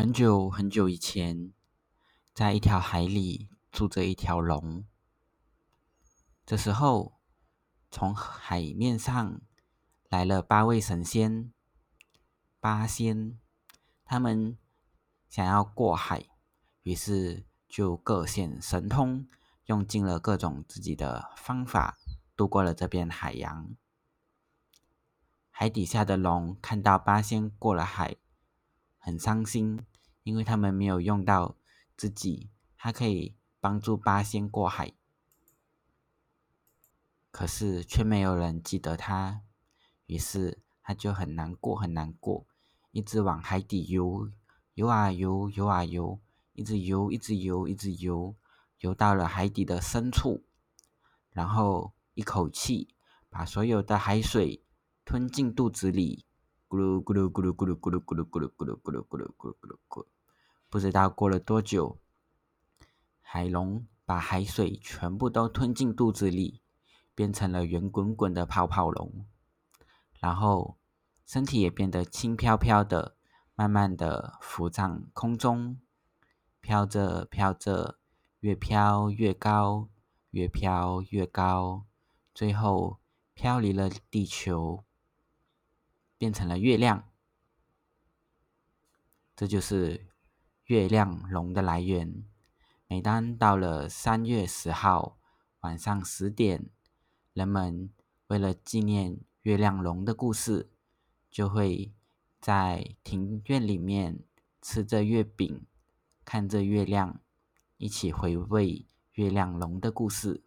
很久很久以前，在一条海里住着一条龙。这时候，从海面上来了八位神仙，八仙。他们想要过海，于是就各显神通，用尽了各种自己的方法，渡过了这片海洋。海底下的龙看到八仙过了海。很伤心，因为他们没有用到自己，他可以帮助八仙过海，可是却没有人记得他，于是他就很难过，很难过，一直往海底游，游啊游，游啊游，一直游，一直游，一直游，游到了海底的深处，然后一口气把所有的海水吞进肚子里。咕噜咕噜咕噜咕噜咕噜咕噜咕噜咕噜咕噜咕噜咕噜咕噜咕，不知道过了多久，海龙把海水全部都吞进肚子里，变成了圆滚滚的泡泡龙，然后身体也变得轻飘飘的，慢慢的浮上空中，飘着飘着，越飘越高，越飘越高，最后飘离了地球。变成了月亮，这就是月亮龙的来源。每当到了三月十号晚上十点，人们为了纪念月亮龙的故事，就会在庭院里面吃着月饼，看着月亮，一起回味月亮龙的故事。